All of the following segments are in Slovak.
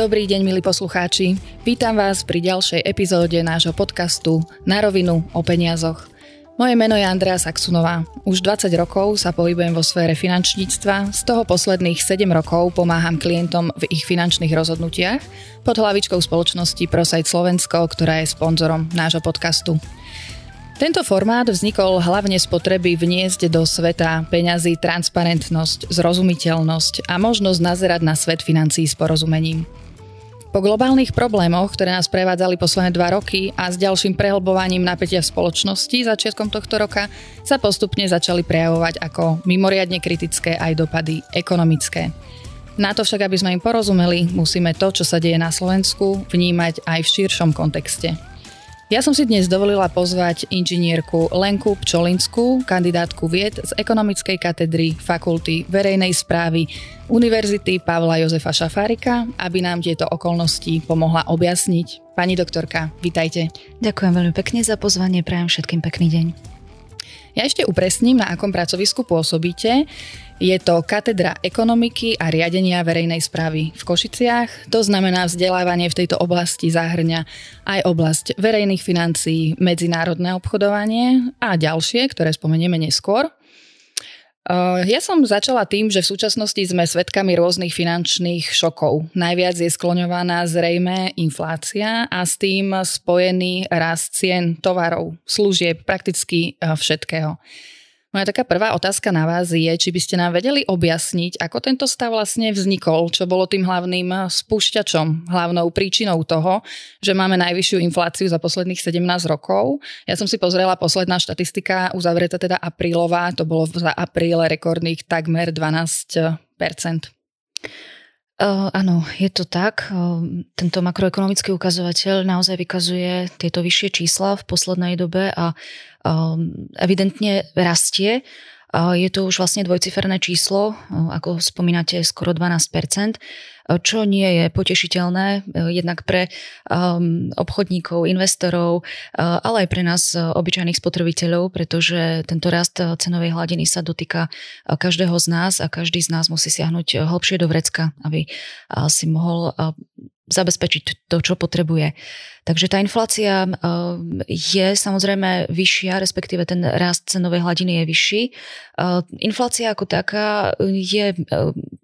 Dobrý deň, milí poslucháči. Vítam vás pri ďalšej epizóde nášho podcastu Na rovinu o peniazoch. Moje meno je Andrea Saxunová. Už 20 rokov sa pohybujem vo sfére finančníctva, z toho posledných 7 rokov pomáham klientom v ich finančných rozhodnutiach pod hlavičkou spoločnosti ProSite Slovensko, ktorá je sponzorom nášho podcastu. Tento formát vznikol hlavne z potreby vniesť do sveta peňazí transparentnosť, zrozumiteľnosť a možnosť nazerať na svet financií s porozumením. Po globálnych problémoch, ktoré nás prevádzali posledné dva roky a s ďalším prehlbovaním napätia v spoločnosti začiatkom tohto roka sa postupne začali prejavovať ako mimoriadne kritické aj dopady ekonomické. Na to však, aby sme im porozumeli, musíme to, čo sa deje na Slovensku, vnímať aj v širšom kontexte. Ja som si dnes dovolila pozvať inžinierku Lenku Pčolinskú, kandidátku vied z ekonomickej katedry Fakulty verejnej správy Univerzity Pavla Jozefa Šafárika, aby nám tieto okolnosti pomohla objasniť. Pani doktorka, vitajte. Ďakujem veľmi pekne za pozvanie, prajem všetkým pekný deň. Ja ešte upresním, na akom pracovisku pôsobíte. Je to katedra ekonomiky a riadenia verejnej správy v Košiciach. To znamená, vzdelávanie v tejto oblasti zahrňa aj oblasť verejných financií, medzinárodné obchodovanie a ďalšie, ktoré spomenieme neskôr. Ja som začala tým, že v súčasnosti sme svedkami rôznych finančných šokov. Najviac je skloňovaná zrejme inflácia a s tým spojený rast cien tovarov, služieb, prakticky všetkého. Moja taká prvá otázka na vás je, či by ste nám vedeli objasniť, ako tento stav vlastne vznikol, čo bolo tým hlavným spúšťačom, hlavnou príčinou toho, že máme najvyššiu infláciu za posledných 17 rokov. Ja som si pozrela posledná štatistika, uzavretá teda aprílová, to bolo za apríle rekordných takmer 12 Uh, áno, je to tak. Uh, tento makroekonomický ukazovateľ naozaj vykazuje tieto vyššie čísla v poslednej dobe a evidentne rastie. Je to už vlastne dvojciferné číslo, ako spomínate, skoro 12%, čo nie je potešiteľné jednak pre obchodníkov, investorov, ale aj pre nás obyčajných spotrebiteľov, pretože tento rast cenovej hladiny sa dotýka každého z nás a každý z nás musí siahnuť hlbšie do vrecka, aby si mohol zabezpečiť to, čo potrebuje. Takže tá inflácia eh, je samozrejme vyššia, respektíve ten rast cenovej hladiny je vyšší. Eh, inflácia ako taká je eh,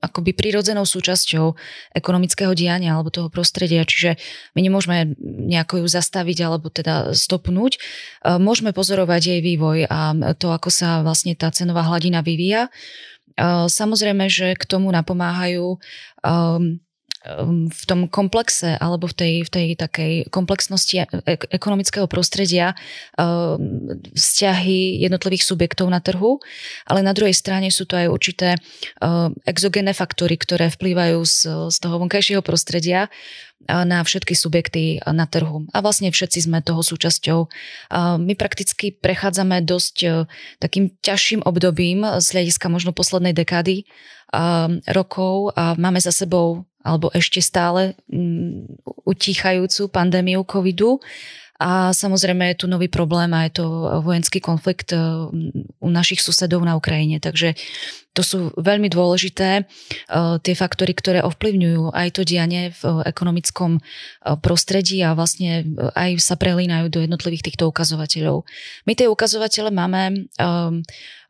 akoby prirodzenou súčasťou ekonomického diania alebo toho prostredia, čiže my nemôžeme nejako ju zastaviť alebo teda stopnúť. Môžeme pozorovať jej vývoj a to, ako sa vlastne tá cenová hladina vyvíja. Samozrejme, že k tomu napomáhajú Ehm, v tom komplexe alebo v tej, v tej takej komplexnosti e- ekonomického prostredia ehm, vzťahy jednotlivých subjektov na trhu, ale na druhej strane sú to aj určité ehm, exogénne faktory, ktoré vplývajú z, z toho vonkajšieho prostredia na všetky subjekty na trhu. A vlastne všetci sme toho súčasťou. My prakticky prechádzame dosť e, takým ťažším obdobím z hľadiska možno poslednej dekády rokov a máme za sebou alebo ešte stále mm, utíchajúcu pandémiu covidu. A samozrejme je tu nový problém a je to vojenský konflikt e, u našich susedov na Ukrajine. Takže to sú veľmi dôležité uh, tie faktory, ktoré ovplyvňujú aj to dianie v uh, ekonomickom prostredí a vlastne aj sa prelínajú do jednotlivých týchto ukazovateľov. My tie ukazovatele máme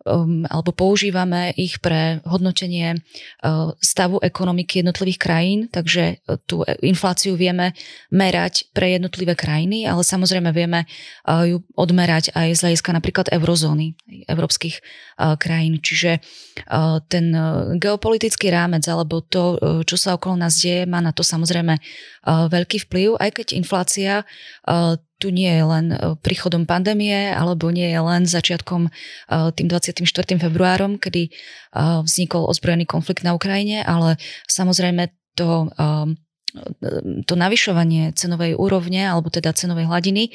um, alebo používame ich pre hodnotenie uh, stavu ekonomiky jednotlivých krajín, takže uh, tú infláciu vieme merať pre jednotlivé krajiny, ale samozrejme vieme uh, ju odmerať aj z hľadiska napríklad eurozóny, európskych uh, krajín. Čiže uh, ten uh, geopolitický rámec alebo to, uh, čo sa okolo nás deje, má na to samozrejme uh, veľký vplyv, aj keď inflácia uh, tu nie je len e, príchodom pandémie, alebo nie je len začiatkom e, tým 24. februárom, kedy e, vznikol ozbrojený konflikt na Ukrajine, ale samozrejme to to navyšovanie cenovej úrovne, alebo teda cenovej hladiny,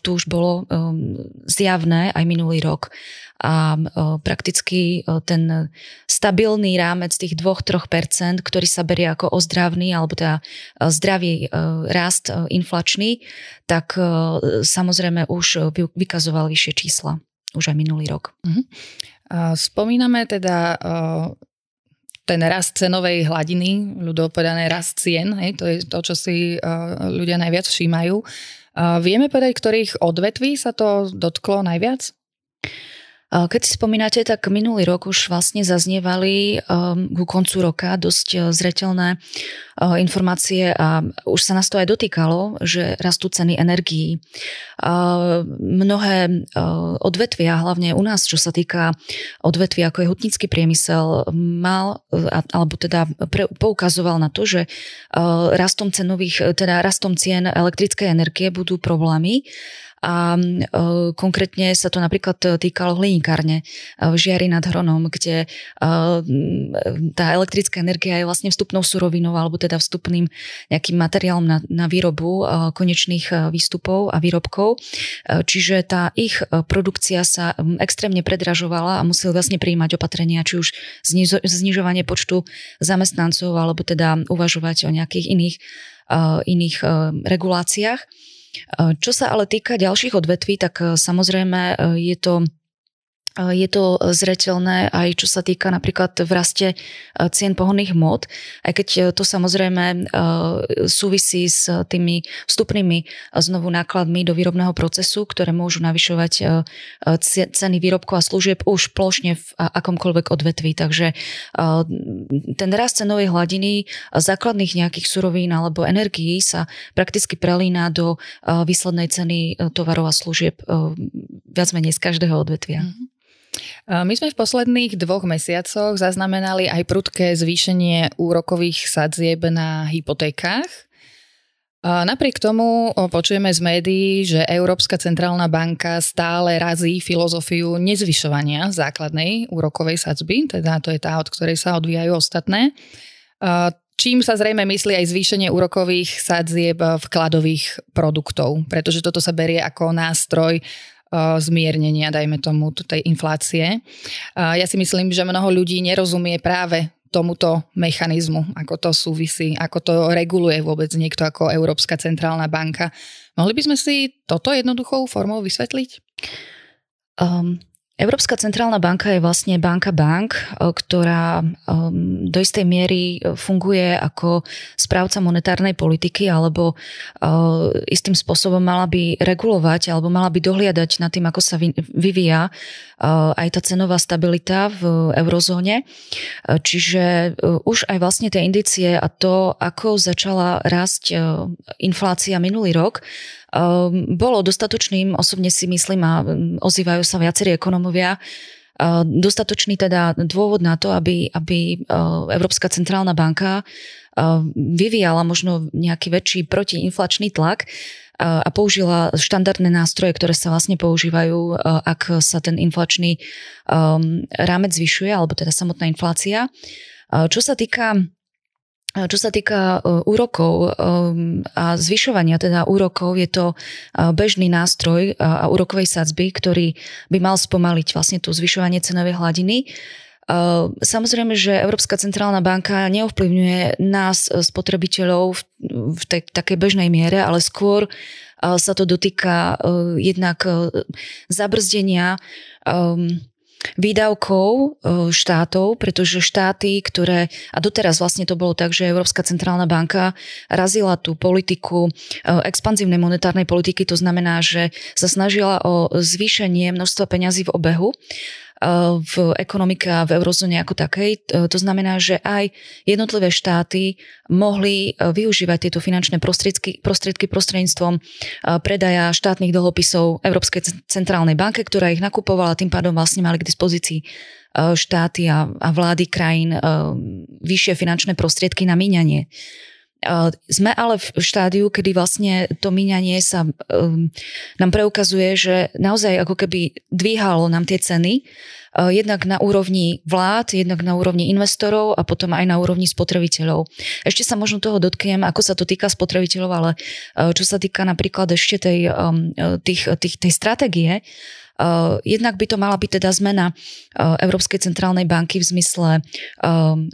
tu už bolo zjavné aj minulý rok a prakticky ten stabilný rámec tých 2-3%, ktorý sa berie ako ozdravný alebo teda zdravý rast inflačný, tak samozrejme už vykazoval vyššie čísla už aj minulý rok. Mhm. Spomíname teda ten rast cenovej hladiny, ľudovo povedané rast cien, hej, to je to, čo si uh, ľudia najviac všímajú. Uh, vieme povedať, ktorých odvetví sa to dotklo najviac? Keď si spomínate, tak minulý rok už vlastne zaznievali um, ku koncu roka dosť uh, zretelné uh, informácie a už sa nás to aj dotýkalo, že rastú ceny energií. Mnohé uh, odvetvia, hlavne u nás, čo sa týka odvetvia ako je hutnický priemysel, mal, alebo teda poukazoval na to, že rastom cenových, teda rastom cien elektrickej energie budú problémy a e, konkrétne sa to napríklad týkalo hliníkárne e, v Žiari nad Hronom, kde e, tá elektrická energia je vlastne vstupnou surovinou alebo teda vstupným nejakým materiálom na, na výrobu konečných výstupov a výrobkov. Čiže tá ich produkcia sa extrémne predražovala a museli vlastne prijímať opatrenia, či už znižovanie počtu zamestnancov alebo teda uvažovať o nejakých iných, iných reguláciách. Čo sa ale týka ďalších odvetví, tak e, samozrejme e, je to je to zreteľné aj čo sa týka napríklad v raste e, cien pohonných hmot, aj keď e, to samozrejme e, súvisí s tými vstupnými znovu nákladmi do výrobného procesu, ktoré môžu navyšovať ceny výrobkov a služieb už plošne v akomkoľvek odvetví. Takže ten rast cenovej hladiny základných nejakých surovín alebo energií sa prakticky prelína do výslednej ceny tovarov a služieb viac menej z každého odvetvia. Mm-hmm. My sme v posledných dvoch mesiacoch zaznamenali aj prudké zvýšenie úrokových sadzieb na hypotékách. Napriek tomu počujeme z médií, že Európska centrálna banka stále razí filozofiu nezvyšovania základnej úrokovej sadzby, teda to je tá, od ktorej sa odvíjajú ostatné. Čím sa zrejme myslí aj zvýšenie úrokových sadzieb vkladových produktov, pretože toto sa berie ako nástroj zmiernenia, dajme tomu, tej inflácie. Ja si myslím, že mnoho ľudí nerozumie práve tomuto mechanizmu, ako to súvisí, ako to reguluje vôbec niekto ako Európska centrálna banka. Mohli by sme si toto jednoduchou formou vysvetliť? Um, Európska centrálna banka je vlastne banka bank, eh, ktorá ehm, do istej miery eh, funguje ako správca monetárnej politiky alebo eh, istým spôsobom mala by regulovať alebo mala by dohliadať nad tým, ako sa vyvíja aj tá cenová stabilita v eurozóne. Čiže už aj vlastne tie indície a to, ako začala rásť inflácia minulý rok, bolo dostatočným, osobne si myslím a ozývajú sa viacerí ekonomovia, ehm, dostatočný teda dôvod na to, aby, aby ehm, Európska centrálna banka vyvíjala možno nejaký väčší protiinflačný tlak a použila štandardné nástroje, ktoré sa vlastne používajú, ak sa ten inflačný rámec zvyšuje, alebo teda samotná inflácia. Čo sa týka čo sa týka e, úrokov e, a zvyšovania teda úrokov, je to e, bežný nástroj a úrokovej sadzby, ktorý by mal spomaliť vlastne tú zvyšovanie cenovej hladiny. Samozrejme, že Európska centrálna banka neovplyvňuje nás, spotrebiteľov, v tej, takej bežnej miere, ale skôr sa to dotýka jednak zabrzdenia výdavkov e, štátov, pretože štáty, ktoré, a doteraz vlastne to bolo tak, že Európska centrálna banka razila tú politiku e, expanzívnej monetárnej politiky, to znamená, že sa snažila o zvýšenie množstva peňazí v obehu v ekonomike a v eurozóne ako takej. To znamená, že aj jednotlivé štáty mohli e, využívať tieto finančné prostriedky, prostriedky prostredníctvom e, predaja štátnych dlhopisov Európskej centrálnej banke, ktorá ich nakupovala, tým pádom vlastne mali k dispozícii e, štáty a, a vlády krajín vyššie finančné prostriedky na míňanie. Sme ale v štádiu, kedy vlastne to míňanie sa um, nám preukazuje, že naozaj ako keby dvíhalo nám tie ceny, uh, jednak na úrovni vlád, jednak na úrovni investorov a potom aj na úrovni spotrebiteľov. Ešte sa možno toho dotknem, ako sa to týka spotrebiteľov, ale uh, čo sa týka napríklad ešte tej, um, tých, tých, tej stratégie, Jednak by to mala byť teda zmena Európskej centrálnej banky v zmysle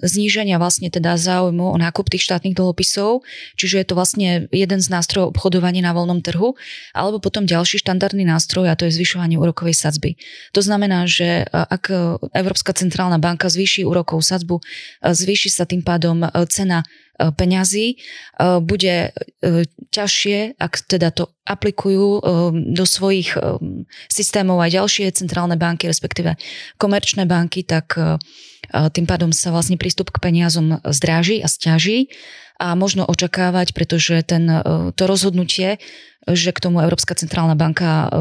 zníženia vlastne teda záujmu o nákup tých štátnych dlhopisov, čiže je to vlastne jeden z nástrojov obchodovania na voľnom trhu, alebo potom ďalší štandardný nástroj a to je zvyšovanie úrokovej sadzby. To znamená, že ak Európska centrálna banka zvýši úrokovú sadzbu, zvýši sa tým pádom cena peňazí, e, bude e, ťažšie, ak teda to aplikujú do svojich systémov aj ďalšie centrálne banky, respektíve komerčné banky, tak tým pádom sa vlastne prístup k peniazom zdráži a stiaží a možno očakávať, pretože ten, to rozhodnutie, že k tomu Európska centrálna banka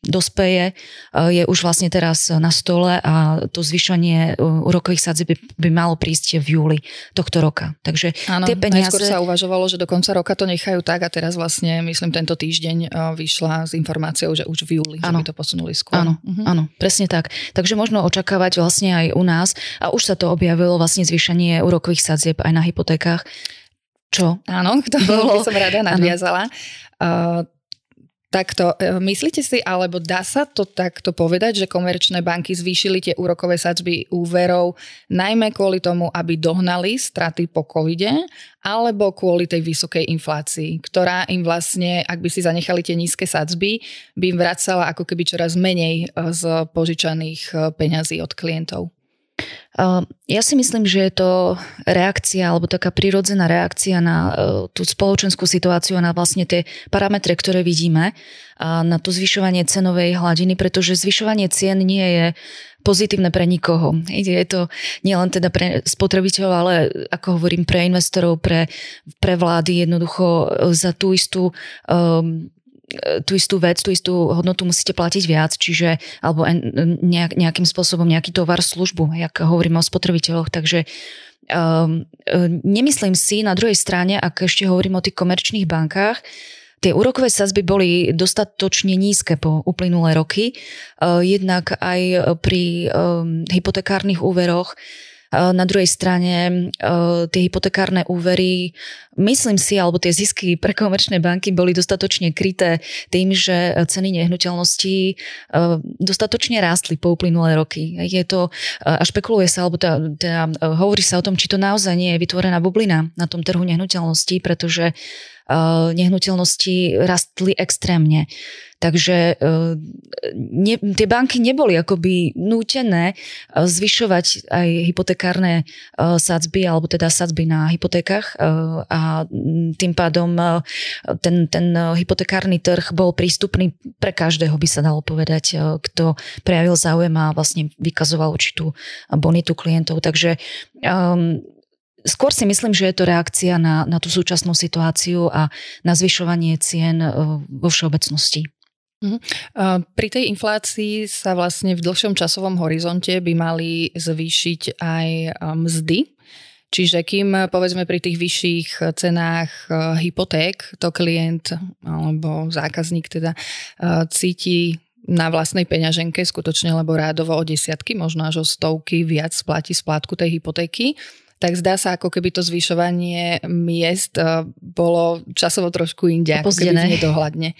dospeje, je už vlastne teraz na stole a to zvyšovanie úrokových sadzieb by, by malo prísť v júli tohto roka. Takže Áno, tie peniaze... najskôr sa uvažovalo, že do konca roka to nechajú tak a teraz vlastne, myslím, tento týždeň vyšla s informáciou, že už v júli, ano. že by to posunuli skôr. Áno, uh-huh. áno, presne tak. Takže možno očakávať vlastne aj u nás a už sa to objavilo vlastne zvýšenie úrokových sadzieb aj na hypotékách. Čo? Áno, k tomu by som rada nadviazala. Uh, Takto, e, myslíte si, alebo dá sa to takto povedať, že komerčné banky zvýšili tie úrokové sadzby úverov najmä kvôli tomu, aby dohnali straty po covide, alebo kvôli tej vysokej inflácii, ktorá im vlastne, ak by si zanechali tie nízke sadzby, by im vracala ako keby čoraz menej e, z požičaných e, peňazí od klientov? Ja si myslím, že je to reakcia alebo taká prirodzená reakcia na e, tú spoločenskú situáciu a na vlastne tie parametre, ktoré vidíme a na to zvyšovanie cenovej hladiny, pretože zvyšovanie cien nie je pozitívne pre nikoho. Je to nielen teda pre spotrebiteľov, ale ako hovorím pre investorov, pre, pre vlády jednoducho za tú istú um, tú istú vec, tú istú hodnotu musíte platiť viac, čiže alebo nejak, nejakým spôsobom nejaký tovar, službu, jak hovoríme o spotrebiteľoch, takže um, nemyslím si na druhej strane, ak ešte hovorím o tých komerčných bankách, Tie úrokové sazby boli dostatočne nízke po uplynulé roky, uh, jednak aj pri um, hypotekárnych úveroch na druhej strane tie hypotekárne úvery, myslím si, alebo tie zisky pre komerčné banky boli dostatočne kryté tým, že ceny nehnuteľností eh, dostatočne rástli po uplynulé roky. Je to, a špekuluje sa, alebo teda, teda hovorí sa o tom, či to naozaj nie je vytvorená bublina na tom trhu nehnuteľností, pretože nehnuteľnosti rastli extrémne. Takže ne, tie banky neboli akoby nútené zvyšovať aj hypotekárne sadzby, alebo teda sadzby na hypotékach a tým pádom ten, ten hypotekárny trh bol prístupný pre každého, by sa dalo povedať, kto prejavil záujem a vlastne vykazoval určitú bonitu klientov. Takže Skôr si myslím, že je to reakcia na, na tú súčasnú situáciu a na zvyšovanie cien vo všeobecnosti. Mhm. Pri tej inflácii sa vlastne v dlhšom časovom horizonte by mali zvýšiť aj mzdy. Čiže kým povedzme pri tých vyšších cenách hypoték to klient alebo zákazník teda cíti na vlastnej peňaženke skutočne, lebo rádovo o desiatky, možno až o stovky viac splatí splátku tej hypotéky, tak zdá sa, ako keby to zvyšovanie miest eh, bolo časovo trošku inde, ako keby nedohľadne.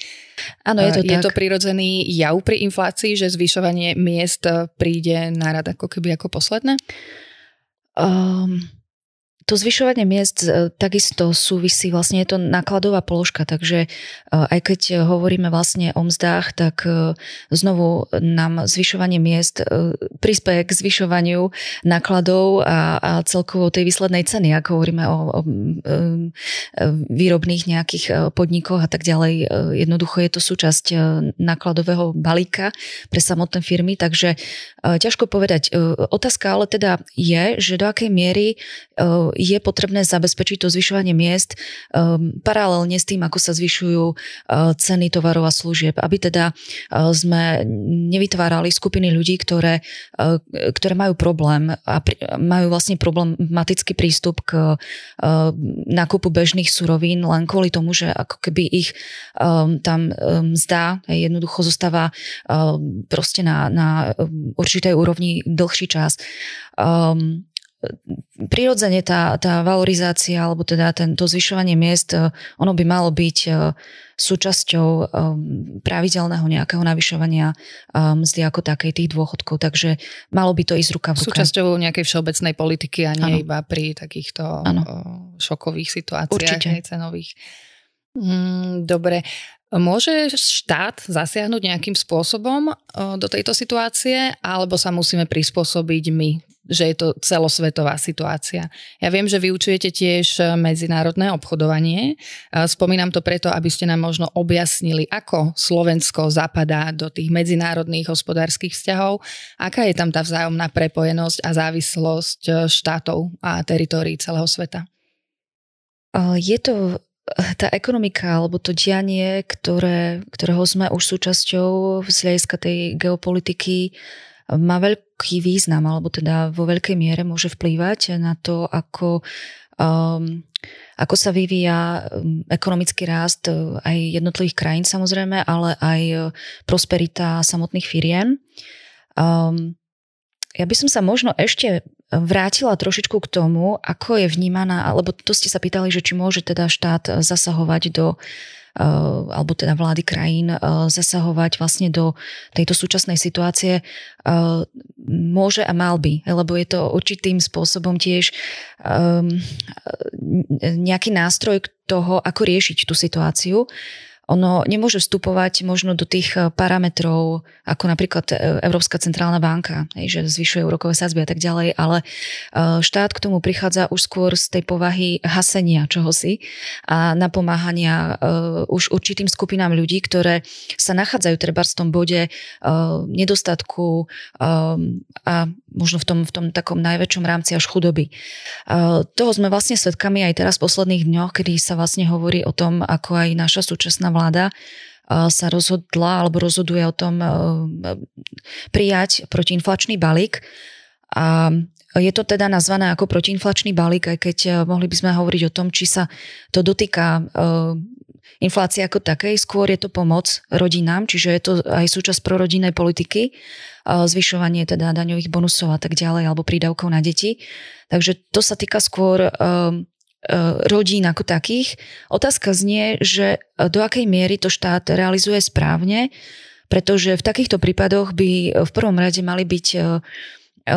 Áno, je to Je tak. to prirodzený jav pri inflácii, že zvyšovanie miest eh, príde na rad ako keby ako posledné? Um, to zvyšovanie miest e, takisto súvisí, vlastne je to nákladová položka, takže e, aj keď hovoríme vlastne o mzdách, tak e, znovu nám zvyšovanie miest prispieje k zvyšovaniu nákladov a, a celkovo tej výslednej ceny, ako hovoríme o, o výrobných nejakých podnikoch a tak ďalej. Jednoducho je to súčasť nákladového balíka pre samotné firmy, takže ťažko povedať. Otázka ale teda je, že do akej miery je potrebné zabezpečiť to zvyšovanie miest um, paralelne s tým, ako sa zvyšujú uh, ceny tovarov a služieb, aby teda uh, sme nevytvárali skupiny ľudí, ktoré, uh, ktoré majú problém a majú vlastne problematický prístup k nákupu bežných surovín len kvôli tomu, že ako keby ich um, tam um, zdá jednoducho zostáva proste na, na určitej úrovni dlhší čas. Um, prirodzene tá, tá valorizácia alebo teda ten, to zvyšovanie miest, e, ono by malo byť e, súčasťou um, pravidelného nejakého navyšovania mzdy ako takej tých dôchodkov, takže malo by to ísť ruka v ruka. Súčasťou nejakej všeobecnej politiky a nie ano. iba pri takýchto ano. šokových situáciách Určite. cenových. Mm, dobre. Môže štát zasiahnuť nejakým spôsobom do tejto situácie, alebo sa musíme prispôsobiť my, že je to celosvetová situácia? Ja viem, že vyučujete tiež medzinárodné obchodovanie. Spomínam to preto, aby ste nám možno objasnili, ako Slovensko zapadá do tých medzinárodných hospodárskych vzťahov, aká je tam tá vzájomná prepojenosť a závislosť štátov a teritórií celého sveta. Je to tá ekonomika alebo to dianie, ktoré, ktorého sme už súčasťou z hľadiska tej geopolitiky, má veľký význam, alebo teda vo veľkej miere môže vplývať na to, ako, um, ako sa vyvíja um, ekonomický rast uh, aj jednotlivých krajín samozrejme, ale aj uh, prosperita samotných firiem. Um, ja by som sa možno ešte vrátila trošičku k tomu, ako je vnímaná, alebo to ste sa pýtali, že či môže teda štát zasahovať do eh, alebo teda vlády krajín eh, zasahovať vlastne do tejto súčasnej situácie eh, môže a mal by, lebo je to určitým spôsobom tiež ehm, nejaký nástroj toho, ako riešiť tú situáciu ono nemôže vstupovať možno do tých eh, parametrov, ako napríklad eh, Európska centrálna banka, že zvyšuje úrokové sázby a tak ďalej, ale eh, štát k tomu prichádza už skôr z tej povahy hasenia čohosi a napomáhania už určitým skupinám ľudí, ktoré sa nachádzajú treba v tom bode nedostatku a možno v tom, v tom takom najväčšom rámci až chudoby. Toho sme vlastne svedkami aj teraz v posledných dňoch, kedy sa vlastne hovorí o tom, ako aj naša súčasná vláda sa rozhodla alebo rozhoduje o tom prijať protiinflačný balík. A je to teda nazvané ako protiinflačný balík, aj keď mohli by sme hovoriť o tom, či sa to dotýka inflácie ako takej, skôr je to pomoc rodinám, čiže je to aj súčasť prorodinnej politiky, zvyšovanie teda daňových bonusov a tak ďalej, alebo prídavkov na deti. Takže to sa týka skôr E, rodín ako takých. Otázka znie, že do akej miery to štát realizuje správne, pretože v takýchto prípadoch by v prvom rade mali byť e, e,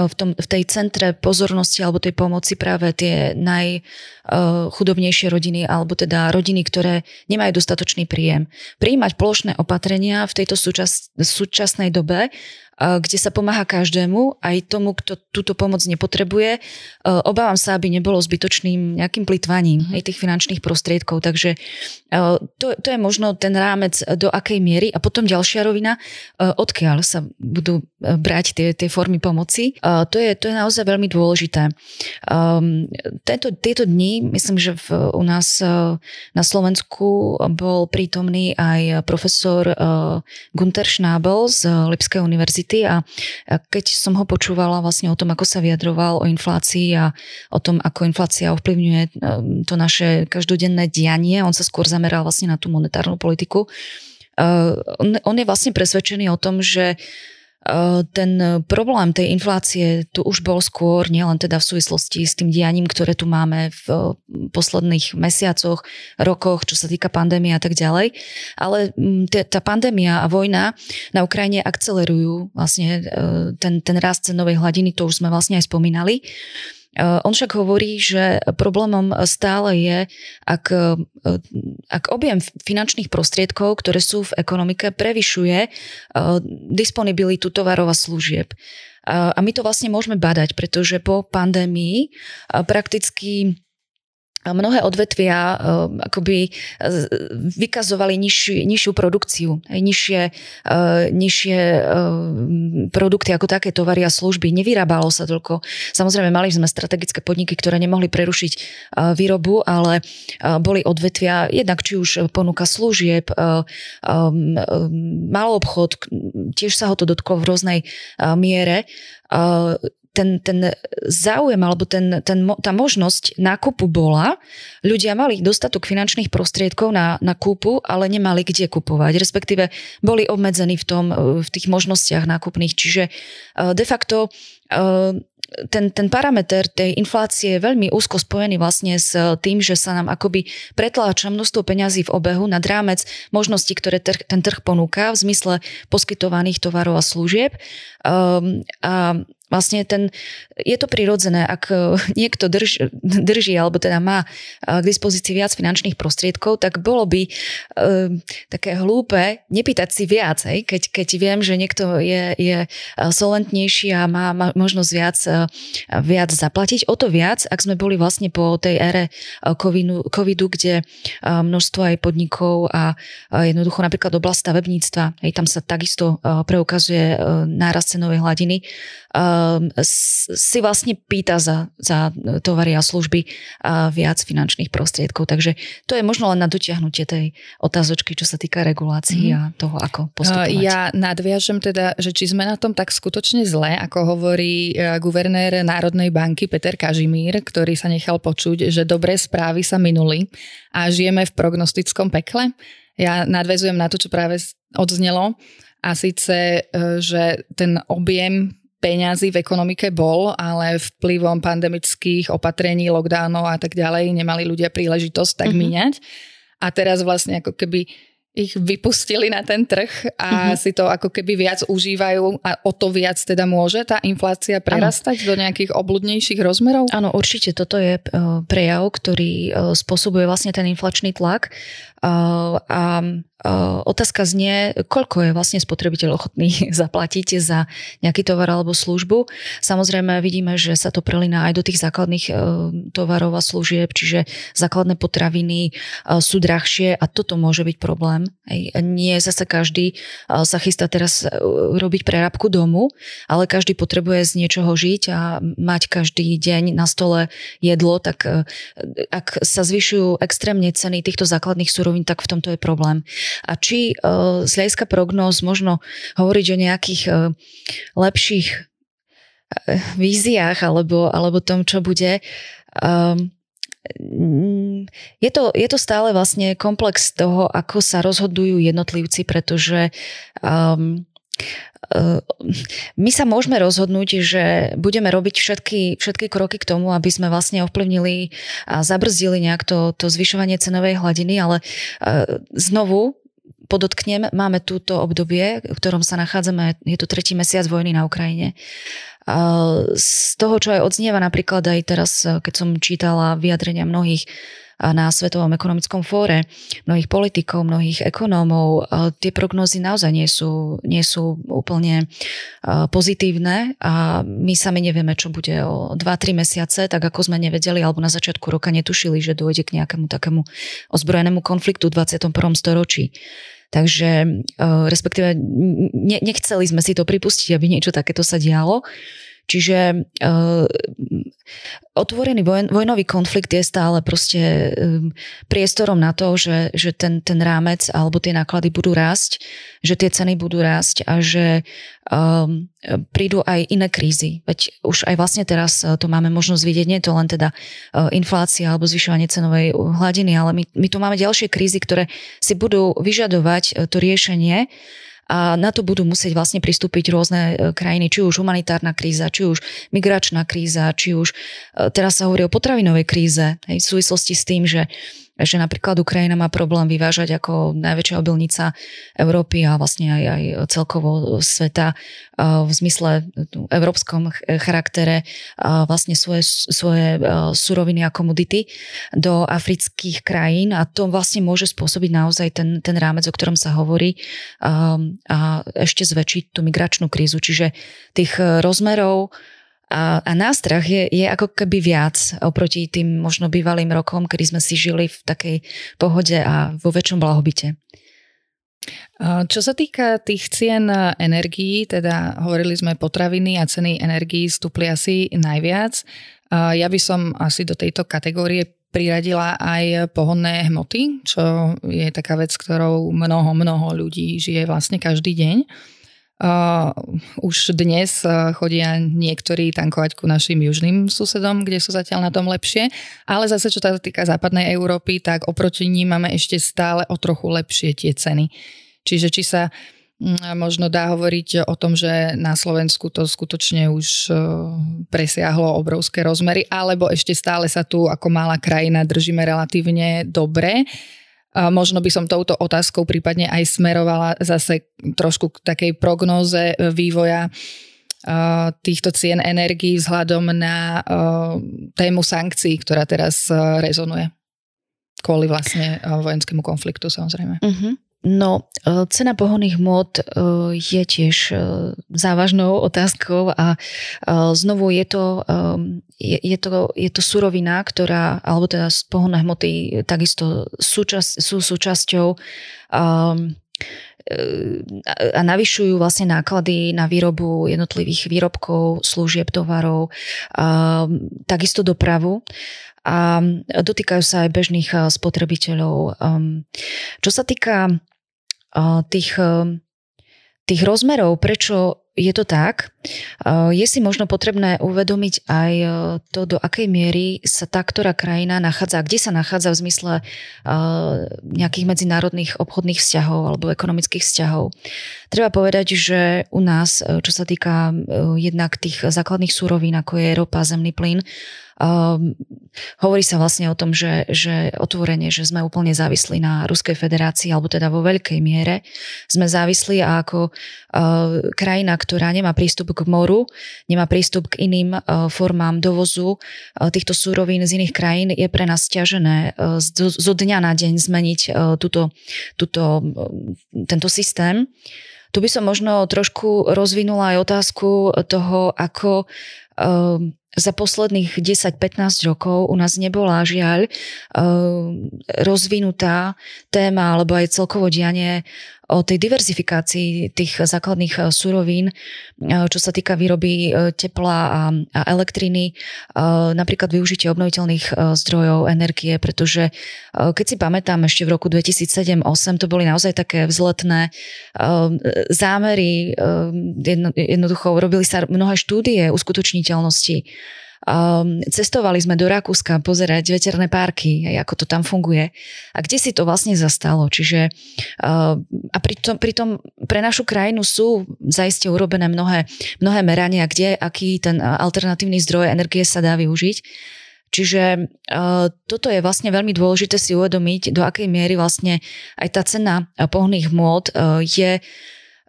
v, tom, v tej centre pozornosti alebo tej pomoci práve tie najchudobnejšie rodiny alebo teda rodiny, ktoré nemajú dostatočný príjem. Príjmať plošné opatrenia v tejto súčas, súčasnej dobe kde sa pomáha každému, aj tomu, kto túto pomoc nepotrebuje. Obávam sa, aby nebolo zbytočným nejakým plitvaním mm-hmm. aj tých finančných prostriedkov. Takže to, to je možno ten rámec, do akej miery. A potom ďalšia rovina, odkiaľ sa budú brať tie, tie formy pomoci. To je, to je naozaj veľmi dôležité. Tento, tieto dni, myslím, že v, u nás na Slovensku bol prítomný aj profesor Gunter Schnabel z Lipskej univerzity univerzity a keď som ho počúvala vlastne o tom, ako sa vyjadroval o inflácii a o tom, ako inflácia ovplyvňuje um, to naše každodenné dianie, on sa skôr zameral vlastne na tú monetárnu politiku. Uh, on je vlastne presvedčený o tom, že ten problém tej inflácie tu už bol skôr, nielen teda v súvislosti s tým dianím, ktoré tu máme v eh, posledných mesiacoch, rokoch, čo sa týka pandémie a tak ďalej, ale mm, tá pandémia a vojna na Ukrajine akcelerujú vlastne eh, ten, ten rast cenovej hladiny, to už sme vlastne aj spomínali. Eh, on však hovorí, že problémom stále je, ak, eh, ak objem finančných prostriedkov, ktoré sú v ekonomike, prevyšuje eh, disponibilitu tovarov a služieb. A my to vlastne môžeme badať, pretože po pandémii prakticky mnohé odvetvia uh, akoby vykazovali nižšiu, nižšiu produkciu, nižšie, uh, nižšie uh, produkty ako také tovary a služby. Nevyrábalo sa toľko. Samozrejme, mali sme strategické podniky, ktoré nemohli prerušiť výrobu, ale boli odvetvia, jednak či už ponuka služieb, malý obchod, tiež sa ho to dotklo v rôznej miere. Ten, ten záujem alebo ten, ten, tá možnosť nákupu bola, ľudia mali dostatok finančných prostriedkov na, na kúpu, ale nemali kde kupovať, respektíve boli obmedzení v, tom, v tých možnostiach nákupných. Čiže eh, de facto eh, ten, ten parameter tej inflácie je veľmi úzko spojený vlastne s tým, že sa nám akoby pretláča množstvo peňazí v obehu nad rámec možností, ktoré trh, ten trh ponúka v zmysle poskytovaných tovarov a služieb. Um, a vlastne ten, je to prirodzené, ak e, niekto drž, drží alebo teda má e, k dispozícii viac finančných prostriedkov, tak bolo by uh, také hlúpe nepýtať si viac, hej? Keď, keď viem, že niekto je, je solentnejší a má, má možnosť viac, viac zaplatiť. O to viac, ak sme boli vlastne po tej ére covidu, covidu kde množstvo aj podnikov a jednoducho napríklad oblasť stavebníctva, hej, tam sa takisto preukazuje nárast cenovej hladiny, si vlastne pýta za, za tovary a služby viac finančných prostriedkov. Takže to je možno len na dotiahnutie tej otázočky, čo sa týka regulácií mm. a toho, ako postupovať. Ja nadviažem teda, že či sme na tom tak skutočne zle, ako hovorí e, guvernér Národnej banky Peter Kažimír, ktorý sa nechal počuť, že dobré správy sa minuli a žijeme v prognostickom pekle. Ja nadvezujem na to, čo práve odznelo a síce, e, že ten objem peňazí v ekonomike bol, ale vplyvom pandemických opatrení, lockdownov a tak ďalej nemali ľudia príležitosť tak mm-hmm. míňať. A teraz vlastne ako keby ich vypustili na ten trh a mm-hmm. si to ako keby viac užívajú a o to viac teda môže tá inflácia prerastať ano. do nejakých obludnejších rozmerov? Áno, určite toto je e, prejav, ktorý e, spôsobuje vlastne ten inflačný tlak a otázka znie, koľko je vlastne spotrebiteľ ochotný zaplatiť za nejaký tovar alebo službu. Samozrejme vidíme, že sa to prelína aj do tých základných e, tovarov a služieb, čiže základné potraviny e, sú drahšie a toto môže byť problém. Nie zase každý e, sa chystá teraz robiť prerábku domu, ale každý potrebuje z niečoho žiť a mať každý deň na stole jedlo, tak ak sa zvyšujú extrémne ceny týchto základných surovín, surovín, tak v tomto je problém. A či uh, z hľadiska prognóz možno hovoriť o nejakých uh, lepších uh, víziách alebo, alebo tom, čo bude, um, je to, je to stále vlastne komplex toho, ako sa rozhodujú jednotlivci, pretože um, my sa môžeme rozhodnúť, že budeme robiť všetky, všetky kroky k tomu, aby sme vlastne ovplyvnili a zabrzdili nejak to, to zvyšovanie cenovej hladiny, ale znovu podotknem, máme túto obdobie, v ktorom sa nachádzame, je to tretí mesiac vojny na Ukrajine. Z toho, čo aj odznieva napríklad aj teraz, keď som čítala vyjadrenia mnohých na Svetovom ekonomickom fóre, mnohých politikov, mnohých ekonómov. Tie prognózy naozaj nie sú, nie sú úplne pozitívne a my sami nevieme, čo bude o 2-3 mesiace, tak ako sme nevedeli alebo na začiatku roka netušili, že dôjde k nejakému takému ozbrojenému konfliktu v 21. storočí. Takže respektíve nechceli sme si to pripustiť, aby niečo takéto sa dialo. Čiže uh, otvorený vojn, vojnový konflikt je stále proste um, priestorom na to, že, že ten, ten rámec alebo tie náklady budú rásť, že tie ceny budú rásť a že um, prídu aj iné krízy. Veď už aj vlastne teraz to máme možnosť vidieť, nie je to len teda uh, inflácia alebo zvyšovanie cenovej hladiny, ale my, my tu máme ďalšie krízy, ktoré si budú vyžadovať to riešenie a na to budú musieť vlastne pristúpiť rôzne e, krajiny, či už humanitárna kríza, či už migračná kríza, či už e, teraz sa hovorí o potravinovej kríze, hej, v súvislosti s tým, že že napríklad Ukrajina má problém vyvážať ako najväčšia obilnica Európy a vlastne aj, aj celkovo sveta v zmysle európskom charaktere vlastne svoje, svoje suroviny a komodity do afrických krajín a to vlastne môže spôsobiť naozaj ten, ten rámec, o ktorom sa hovorí a ešte zväčšiť tú migračnú krízu. Čiže tých rozmerov a, a nástrah je, je ako keby viac oproti tým možno bývalým rokom, kedy sme si žili v takej pohode a vo väčšom blahobite. Čo sa týka tých cien energií, teda hovorili sme potraviny a ceny energií stúpli asi najviac. Ja by som asi do tejto kategórie priradila aj pohonné hmoty, čo je taká vec, ktorou mnoho, mnoho ľudí žije vlastne každý deň. Uh, už dnes uh, chodia niektorí tankovať ku našim južným susedom, kde sú zatiaľ na tom lepšie, ale zase čo sa týka západnej Európy, tak oproti ní máme ešte stále o trochu lepšie tie ceny. Čiže či sa možno dá hovoriť o tom, že na Slovensku to skutočne už presiahlo obrovské rozmery, alebo ešte stále sa tu ako malá krajina držíme relatívne dobre. Možno by som touto otázkou prípadne aj smerovala zase trošku k takej prognóze vývoja týchto cien energií vzhľadom na tému sankcií, ktorá teraz rezonuje kvôli vlastne vojenskému konfliktu samozrejme. Uh-huh. No, cena pohonných hmot je tiež závažnou otázkou a znovu je to, je, je to, je to surovina, ktorá, alebo teda pohonné hmoty takisto súčasť, sú súčasťou um, a navyšujú vlastne náklady na výrobu jednotlivých výrobkov, služieb, tovarov, a takisto dopravu a dotýkajú sa aj bežných spotrebiteľov. Čo sa týka tých, tých rozmerov, prečo je to tak. Je si možno potrebné uvedomiť aj to, do akej miery sa tá, ktorá krajina nachádza, kde sa nachádza v zmysle nejakých medzinárodných obchodných vzťahov alebo ekonomických vzťahov. Treba povedať, že u nás, čo sa týka jednak tých základných súrovín, ako je ropa, zemný plyn, Um, hovorí sa vlastne o tom, že, že otvorene, že sme úplne závislí na Ruskej federácii, alebo teda vo veľkej miere sme závislí a ako uh, krajina, ktorá nemá prístup k moru, nemá prístup k iným uh, formám dovozu uh, týchto súrovín z iných krajín, je pre nás ťažené uh, zo, zo dňa na deň zmeniť uh, túto, túto, uh, tento systém. Tu by som možno trošku rozvinula aj otázku toho, ako uh, za posledných 10-15 rokov u nás nebola žiaľ rozvinutá téma alebo aj celkovo dianie o tej diverzifikácii tých základných eh, surovín, eh, čo sa týka výroby eh, tepla a elektriny, napríklad využitie obnoviteľných zdrojov energie, pretože keď si pamätám, ešte v roku 2007-2008 to boli naozaj také vzletné zámery, jednoducho robili sa mnohé štúdie uskutočniteľnosti Um, cestovali sme do Rakúska pozerať veterné parky, aj ako to tam funguje. A kde si to vlastne zastalo? Čiže uh, a pritom, pritom pre našu krajinu sú zaiste urobené mnohé, mnohé merania, kde aký ten alternatívny zdroj energie sa dá využiť. Čiže uh, toto je vlastne veľmi dôležité si uvedomiť, do akej miery vlastne aj tá cena pohných môd uh, je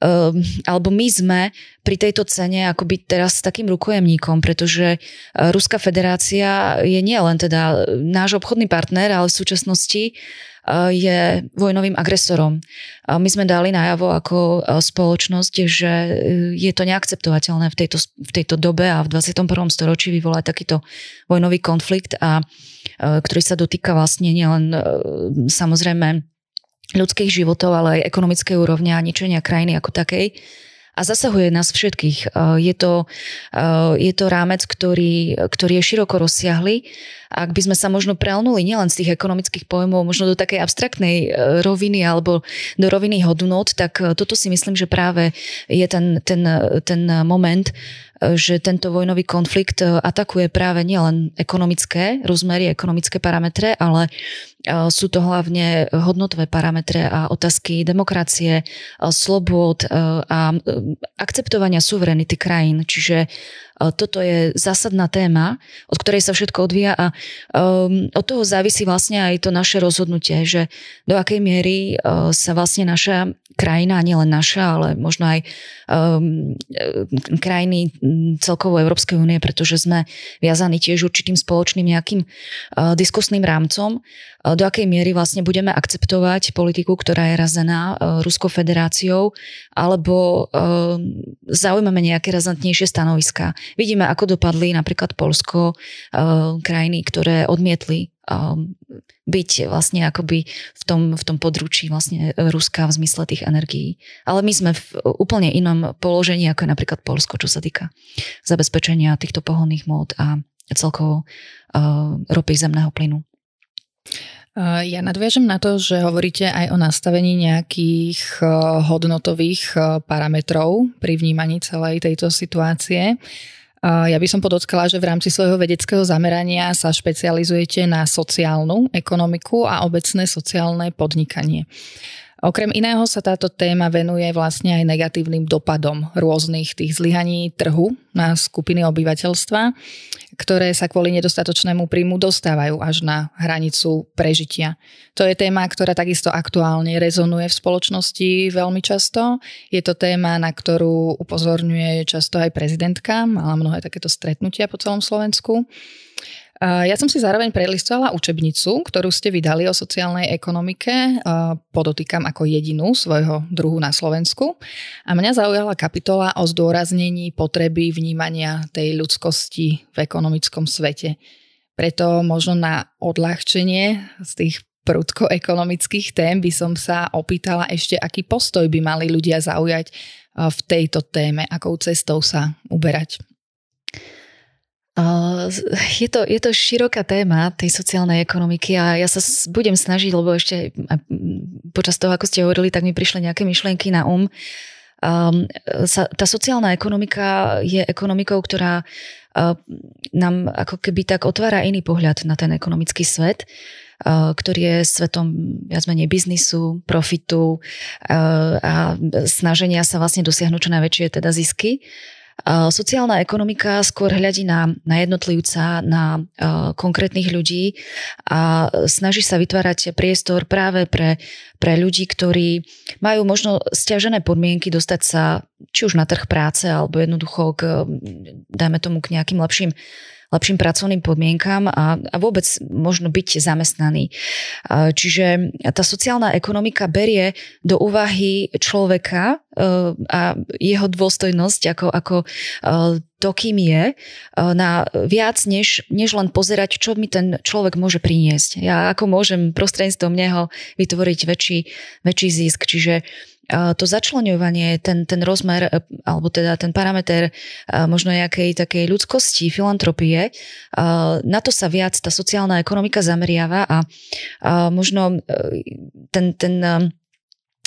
Ehm, alebo my sme pri tejto cene akoby teraz takým rukojemníkom, pretože e, Ruská federácia je nielen teda náš obchodný partner, ale v súčasnosti e, je vojnovým agresorom. My sme dali najavo ako e, spoločnosť, že je to neakceptovateľné v tejto, v tejto dobe a v 21. storočí vyvolať takýto vojnový konflikt, a, ktorý sa dotýka vlastne nielen samozrejme ľudských životov, ale aj ekonomickej úrovne a ničenia krajiny ako takej a zasahuje nás všetkých. Eh, je to, eh, je to rámec, ktorý, ktorý je široko rozsiahly. Ak by sme sa možno preelnuli nielen z tých ekonomických pojmov, možno do takej abstraktnej eh, roviny alebo do roviny hodnot, tak toto si myslím, že práve je ten, ten, ten moment, že tento vojnový konflikt atakuje práve nielen ekonomické rozmery, ekonomické parametre, ale sú to hlavne hodnotové parametre a otázky demokracie, slobod a akceptovania suverenity krajín. Čiže toto je zásadná téma, od ktorej sa všetko odvíja a od toho závisí vlastne aj to naše rozhodnutie, že do akej miery uh, sa vlastne naša krajina, nielen naša, ale možno aj um, krajiny celkovo Európskej únie, pretože sme viazaní tiež určitým spoločným nejakým uh, diskusným rámcom, uh, do akej miery vlastne budeme akceptovať politiku, ktorá je razená uh, Ruskou federáciou, alebo uh, zaujímame nejaké razantnejšie stanoviská. Vidíme, ako dopadli napríklad Polsko, eh, krajiny, ktoré odmietli eh, byť vlastne akoby v tom, v tom područí vlastne Ruska v zmysle tých energií. Ale my sme v úplne inom položení, ako je napríklad Polsko, čo sa týka zabezpečenia týchto pohonných mód a celkovo uh, ropy zemného plynu. Ja nadviažem na to, že hovoríte aj o nastavení nejakých hodnotových parametrov pri vnímaní celej tejto situácie. Ja by som podotkala, že v rámci svojho vedeckého zamerania sa špecializujete na sociálnu ekonomiku a obecné sociálne podnikanie. Okrem iného sa táto téma venuje vlastne aj negatívnym dopadom rôznych tých zlyhaní trhu na skupiny obyvateľstva, ktoré sa kvôli nedostatočnému príjmu dostávajú až na hranicu prežitia. To je téma, ktorá takisto aktuálne rezonuje v spoločnosti veľmi často. Je to téma, na ktorú upozorňuje často aj prezidentka, mala mnohé takéto stretnutia po celom Slovensku. Ja som si zároveň prelistovala učebnicu, ktorú ste vydali o sociálnej ekonomike, podotýkam ako jedinú svojho druhu na Slovensku. A mňa zaujala kapitola o zdôraznení potreby vnímania tej ľudskosti v ekonomickom svete. Preto možno na odľahčenie z tých prudko ekonomických tém by som sa opýtala ešte, aký postoj by mali ľudia zaujať v tejto téme, akou cestou sa uberať. Je to, je to široká téma tej sociálnej ekonomiky a ja sa budem snažiť, lebo ešte počas toho, ako ste hovorili, tak mi prišli nejaké myšlienky na um. Sa, tá sociálna ekonomika je ekonomikou, ktorá nám ako keby tak otvára iný pohľad na ten ekonomický svet, ktorý je svetom viac menej biznisu, profitu a snaženia sa vlastne dosiahnuť čo najväčšie teda zisky. Sociálna ekonomika skôr hľadí na, na jednotlivca, na uh, konkrétnych ľudí a snaží sa vytvárať priestor práve pre, pre ľudí, ktorí majú možno stiažené podmienky dostať sa či už na trh práce alebo jednoducho k, dajme tomu, k nejakým lepším lepším pracovným podmienkam a, a vôbec možno byť zamestnaný. Čiže tá sociálna ekonomika berie do úvahy človeka e, a jeho dôstojnosť ako, ako e, to, kým je, e, na viac, než, než len pozerať, čo mi ten človek môže priniesť. Ja ako môžem prostredníctvom neho vytvoriť väčší, väčší zisk. Čiže to začlenovanie, ten, ten rozmer, e, alebo teda ten parameter e, možno nejakej takej ľudskosti, filantropie, e, na to sa viac tá sociálna ekonomika zameriava a možno ten, ten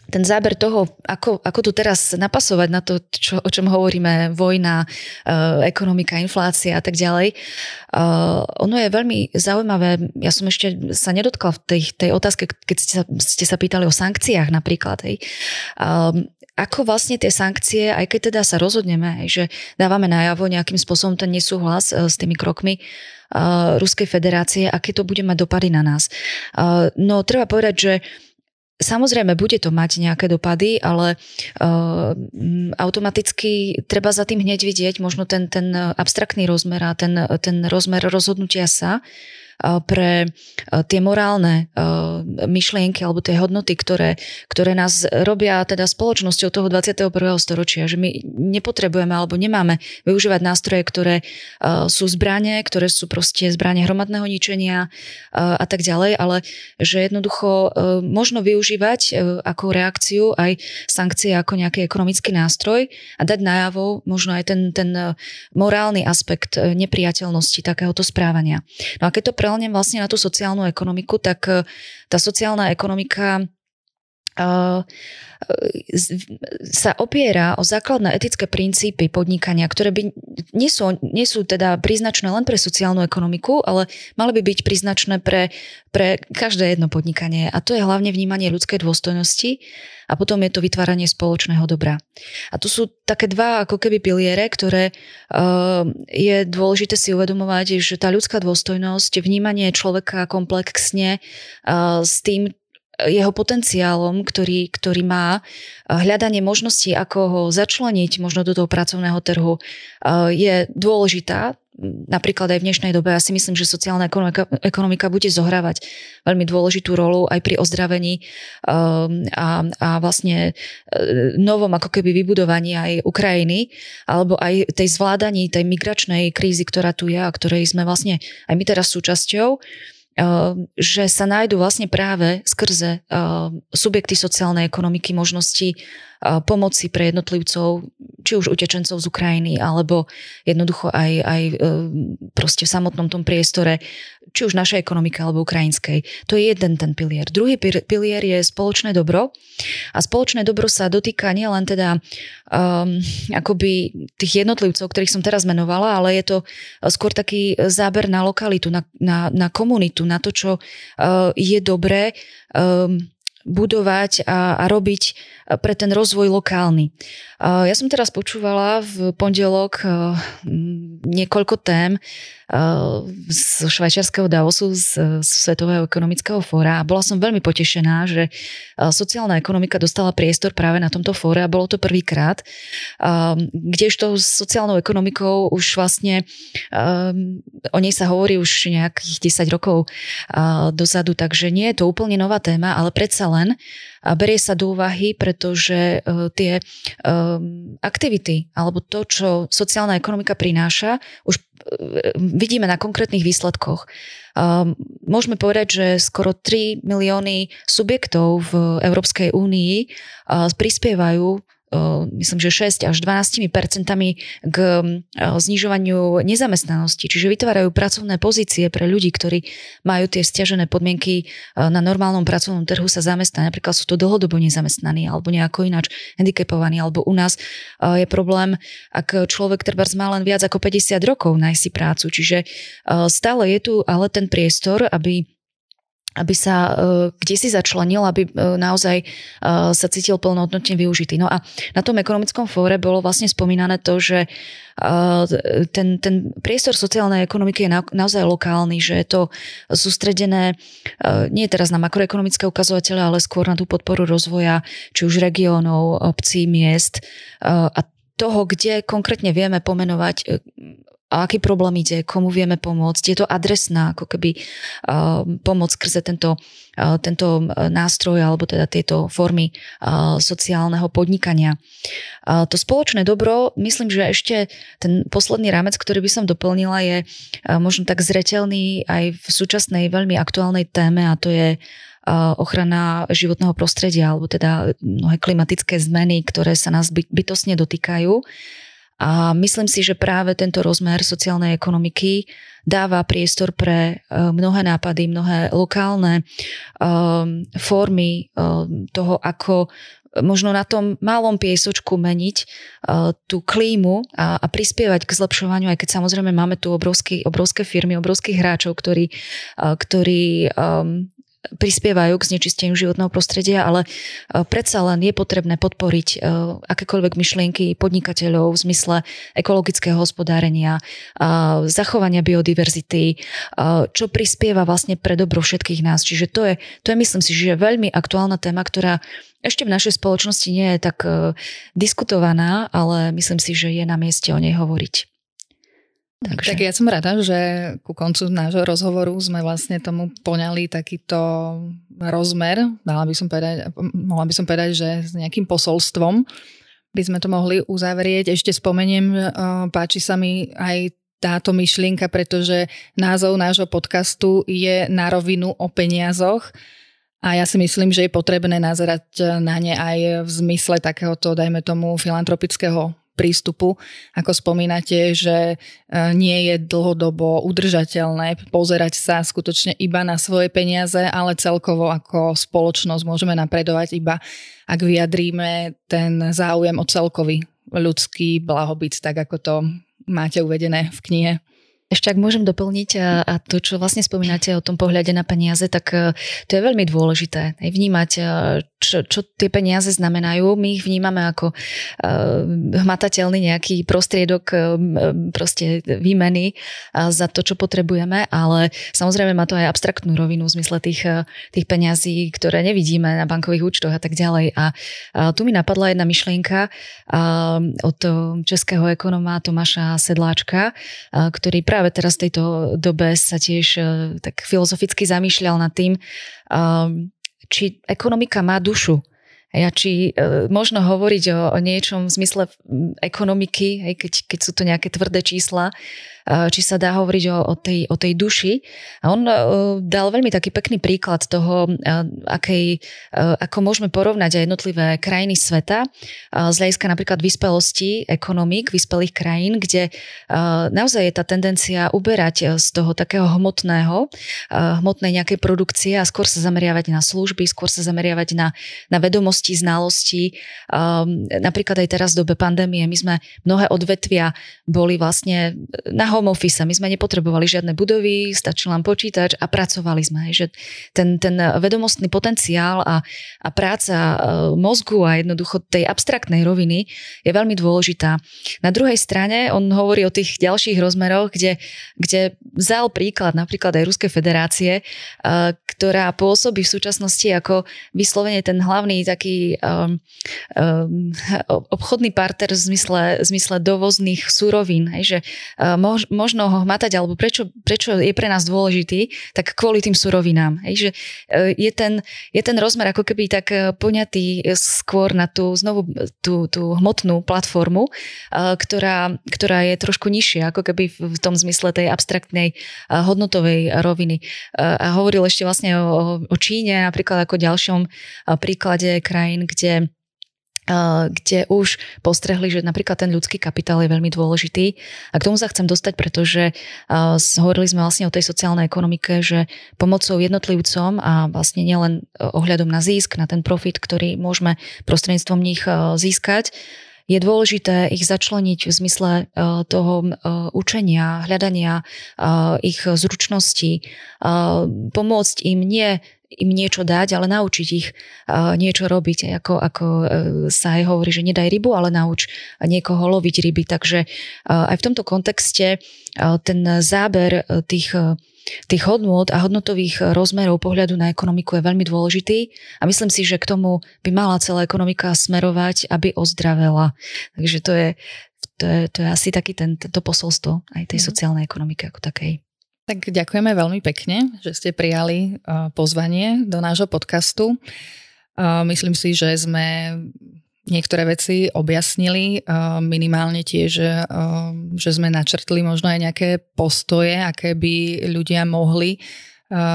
ten záber toho, ako, ako tu teraz napasovať na to, čo, o čom hovoríme, vojna, uh, ekonomika, inflácia a tak ďalej, uh, ono je veľmi zaujímavé. Ja som ešte sa nedotkla v tej, tej otázke, keď ste sa, ste sa pýtali o sankciách napríklad. Hej. Um, ako vlastne tie sankcie, aj keď teda sa rozhodneme, hej, že dávame najavo nejakým spôsobom ten nesúhlas uh, s tými krokmi uh, Ruskej federácie, aké to bude mať dopady na nás. Uh, no treba povedať, že Samozrejme, bude to mať nejaké dopady, ale uh, automaticky treba za tým hneď vidieť možno ten, ten abstraktný rozmer a ten, ten rozmer rozhodnutia sa, pre tie morálne myšlienky alebo tie hodnoty, ktoré, ktoré nás robia teda spoločnosťou toho 21. storočia, že my nepotrebujeme alebo nemáme využívať nástroje, ktoré sú zbranie, ktoré sú proste zbranie hromadného ničenia a tak ďalej, ale že jednoducho možno využívať ako reakciu aj sankcie ako nejaký ekonomický nástroj a dať najavo možno aj ten, ten morálny aspekt nepriateľnosti takéhoto správania. No a keď to prelnem vlastne na tú sociálnu ekonomiku, tak eh, tá sociálna ekonomika sa opiera o základné etické princípy podnikania, ktoré by nie sú, nie sú teda príznačné len pre sociálnu ekonomiku, ale mali by byť príznačné pre, pre každé jedno podnikanie. A to je hlavne vnímanie ľudskej dôstojnosti a potom je to vytváranie spoločného dobra. A tu sú také dva ako keby piliere, ktoré uh, je dôležité si uvedomovať, že tá ľudská dôstojnosť, vnímanie človeka komplexne uh, s tým, jeho potenciálom, ktorý, ktorý má, hľadanie možností, ako ho začleniť možno do toho pracovného trhu, je dôležitá. Napríklad aj v dnešnej dobe ja si myslím, že sociálna ekonomika, ekonomika bude zohrávať veľmi dôležitú rolu aj pri ozdravení um, a, a vlastne novom ako keby vybudovaní aj Ukrajiny alebo aj tej zvládaní tej migračnej krízy, ktorá tu je a ktorej sme vlastne aj my teraz súčasťou. Ehm, že sa nájdú vlastne práve skrze ehm, subjekty sociálnej ekonomiky možnosti pomoci pre jednotlivcov, či už utečencov z Ukrajiny, alebo jednoducho aj, aj e, proste v samotnom tom priestore, či už našej ekonomiky alebo ukrajinskej. To je jeden ten pilier. Druhý pilier je spoločné dobro a spoločné dobro sa dotýka nielen teda um, akoby tých jednotlivcov, ktorých som teraz menovala, ale je to skôr taký záber na lokalitu, na, na, na komunitu, na to, čo uh, je dobré um, budovať a, a robiť pre ten rozvoj lokálny. Ja som teraz počúvala v pondelok niekoľko tém z švajčiarského Davosu, z, z Svetového ekonomického fóra a bola som veľmi potešená, že sociálna ekonomika dostala priestor práve na tomto fóre a bolo to prvýkrát, kdežto s sociálnou ekonomikou už vlastne o nej sa hovorí už nejakých 10 rokov dozadu, takže nie je to úplne nová téma, ale predsa len berie sa do úvahy, pretože e, tie aktivity alebo to, čo sociálna ekonomika prináša, už e, vidíme na konkrétnych výsledkoch. Môžeme povedať, že skoro 3 milióny subjektov v Európskej únii prispievajú myslím, že 6 až 12 percentami k znižovaniu nezamestnanosti. Čiže vytvárajú pracovné pozície pre ľudí, ktorí majú tie stiažené podmienky na normálnom pracovnom trhu sa zamestnať. Napríklad sú to dlhodobo nezamestnaní alebo nejako ináč handicapovaní. Alebo u nás je problém, ak človek treba má len viac ako 50 rokov nájsť si prácu. Čiže stále je tu ale ten priestor, aby aby sa uh, kde si začlenil, aby uh, naozaj uh, sa cítil plnohodnotne využitý. No a na tom ekonomickom fóre bolo vlastne spomínané to, že ten, ten priestor sociálnej ekonomiky je na, naozaj lokálny, že je to sústredené nie teraz na makroekonomické ukazovatele, ale skôr na tú podporu rozvoja či už regiónov, obcí, miest a toho, kde konkrétne vieme pomenovať a aký problém ide, komu vieme pomôcť. Je to adresná ako keby uh, pomoc skrze tento, uh, tento nástroj alebo teda tieto formy uh, sociálneho podnikania. Uh, to spoločné dobro, myslím, že ešte ten posledný rámec, ktorý by som doplnila, je uh, možno tak zretelný aj v súčasnej veľmi aktuálnej téme a to je ochrana životného prostredia alebo teda mnohé klimatické zmeny, ktoré sa nás bytosne dotýkajú. A myslím si, že práve tento rozmer sociálnej ekonomiky dáva priestor pre e, mnohé nápady, mnohé lokálne um, formy um, toho, ako možno na tom malom piesočku meniť uh, tú klímu a, a prispievať k zlepšovaniu, aj keď samozrejme máme tu obrovský, obrovské firmy, obrovských hráčov, ktorí, uh, ktorí um, prispievajú k znečisteniu životného prostredia, ale e, predsa len je potrebné podporiť e, akékoľvek myšlienky podnikateľov v zmysle ekologického hospodárenia, zachovania biodiverzity, čo prispieva vlastne pre dobro všetkých nás. Čiže to je, to je myslím si, že veľmi aktuálna téma, ktorá ešte v našej spoločnosti nie je tak e, diskutovaná, ale myslím si, že je na mieste o nej hovoriť. Takže. Tak ja som rada, že ku koncu nášho rozhovoru sme vlastne tomu poňali takýto rozmer, mala by som povedať, mohla by som povedať, že s nejakým posolstvom by sme to mohli uzavrieť. Ešte spomeniem, e, páči sa mi aj táto myšlienka, pretože názov nášho podcastu je na rovinu o peniazoch. A ja si myslím, že je potrebné nazerať na ne aj v zmysle takéhoto, dajme tomu, filantropického prístupu, ako spomínate, že e, nie je dlhodobo udržateľné pozerať sa skutočne iba na svoje peniaze, ale celkovo ako spoločnosť môžeme napredovať iba, ak vyjadríme ten záujem o celkový ľudský blahobyt, tak ako to máte uvedené v knihe. Ešte ak môžem doplniť a, a to, čo vlastne spomínate o tom pohľade na peniaze, tak e, to je veľmi dôležité. Aj vnímať, e, čo, čo tie peniaze znamenajú. My ich vnímame ako uh, hmatateľný nejaký prostriedok uh, proste výmeny za to, čo potrebujeme, ale samozrejme má to aj abstraktnú rovinu v zmysle tých, tých peňazí, ktoré nevidíme na bankových účtoch a tak ďalej. A uh, tu mi napadla jedna myšlienka uh, od českého ekonoma Tomáša Sedláčka, uh, ktorý práve práve teraz v tejto dobe sa tiež e, tak filozoficky zamýšľal nad tým, či ekonomika má dušu. A či e, možno hovoriť o, o niečom v zmysle ekonomiky, hej, keď, keď sú to nejaké tvrdé čísla, či sa dá hovoriť o, o, tej, o tej duši. A on dal veľmi taký pekný príklad toho, akej, ako môžeme porovnať aj jednotlivé krajiny sveta z hľadiska napríklad vyspelosti ekonomik vyspelých krajín, kde naozaj je tá tendencia uberať z toho takého hmotného, hmotnej nejakej produkcie a skôr sa zameriavať na služby, skôr sa zameriavať na, na vedomosti znalosti. Um, napríklad aj teraz v dobe pandémie my sme mnohé odvetvia boli vlastne na home office. My sme nepotrebovali žiadne budovy, stačil nám počítač a pracovali sme. Že ten, ten vedomostný potenciál a, a práca uh, mozgu a jednoducho tej abstraktnej roviny je veľmi dôležitá. Na druhej strane on hovorí o tých ďalších rozmeroch, kde, kde vzal príklad napríklad aj Ruskej federácie, uh, ktorá pôsobí v súčasnosti ako vyslovene ten hlavný taký um, um, obchodný partner v zmysle, v zmysle dovozných súrovín, hej, že uh, mož, možno ho hmatať, alebo prečo, prečo je pre nás dôležitý, tak kvôli tým súrovinám. Hej, že uh, je, ten, je ten rozmer ako keby tak uh, poňatý skôr na tú znovu tú, tú hmotnú platformu, ktorá, ktorá je trošku nižšia, ako keby v tom zmysle tej abstraktnej hodnotovej roviny. A hovoril ešte vlastne o, o Číne napríklad ako ďalšom príklade krajín, kde kde už postrehli, že napríklad ten ľudský kapitál je veľmi dôležitý. A k tomu sa chcem dostať, pretože hovorili sme vlastne o tej sociálnej ekonomike, že pomocou jednotlivcom a vlastne nielen ohľadom na zisk, na ten profit, ktorý môžeme prostredníctvom nich získať, je dôležité ich začleniť v zmysle toho učenia, hľadania ich zručností, pomôcť im nie im niečo dať, ale naučiť ich niečo robiť. Ako, ako e, sa aj hovorí, že nedaj rybu, ale nauč niekoho loviť ryby. Takže aj v tomto kontexte ten záber e, tých tých hodnôt a hodnotových rozmerov pohľadu na ekonomiku je veľmi dôležitý a myslím si, že k tomu by mala celá ekonomika smerovať, aby ozdravela. Takže to je, to je, to je asi taký ten, to posolstvo aj tej mm. sociálnej ekonomiky ako takej. Tak ďakujeme veľmi pekne, že ste prijali pozvanie do nášho podcastu. Myslím si, že sme niektoré veci objasnili, minimálne tiež, že sme načrtli možno aj nejaké postoje, aké by ľudia mohli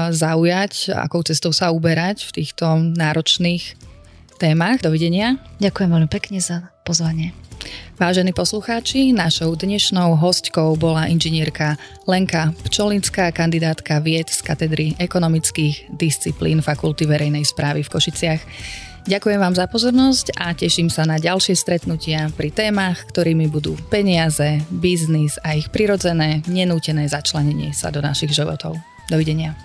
zaujať, akou cestou sa uberať v týchto náročných témach. Dovidenia. Ďakujem veľmi pekne za pozvanie. Vážení poslucháči, našou dnešnou hostkou bola inžinierka Lenka Pčolinská, kandidátka vied z katedry ekonomických disciplín Fakulty verejnej správy v Košiciach. Ďakujem vám za pozornosť a teším sa na ďalšie stretnutia pri témach, ktorými budú peniaze, biznis a ich prirodzené, nenútené začlenenie sa do našich životov. Dovidenia.